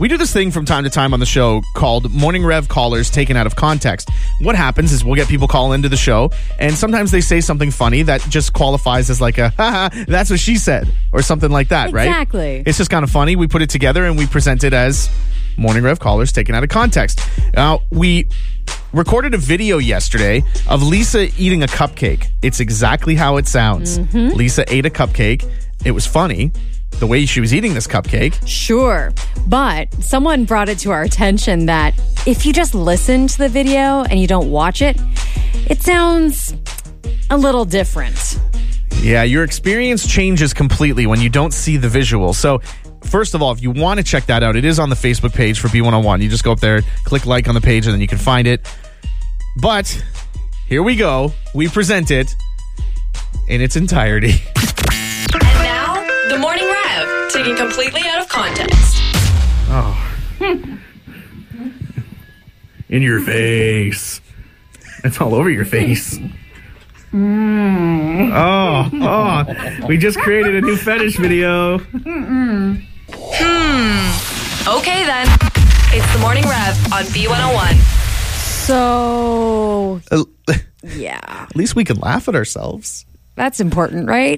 We do this thing from time to time on the show called Morning Rev Callers Taken Out of Context. What happens is we'll get people call into the show, and sometimes they say something funny that just qualifies as like a, haha, that's what she said, or something like that, right? Exactly. It's just kind of funny. We put it together and we present it as Morning Rev Callers Taken Out of Context. Now, we recorded a video yesterday of Lisa eating a cupcake. It's exactly how it sounds. Mm-hmm. Lisa ate a cupcake. It was funny. The way she was eating this cupcake. Sure. But someone brought it to our attention that if you just listen to the video and you don't watch it, it sounds a little different. Yeah, your experience changes completely when you don't see the visual. So, first of all, if you want to check that out, it is on the Facebook page for B101. You just go up there, click like on the page, and then you can find it. But here we go. We present it in its entirety. And now, the Morning Rev, taken completely out of context. Oh. In your face. It's all over your face. Oh, oh. We just created a new fetish video. Hmm. Okay, then. It's the Morning Rev on B101. So, At yeah, At least we can laugh at ourselves. that's important, right?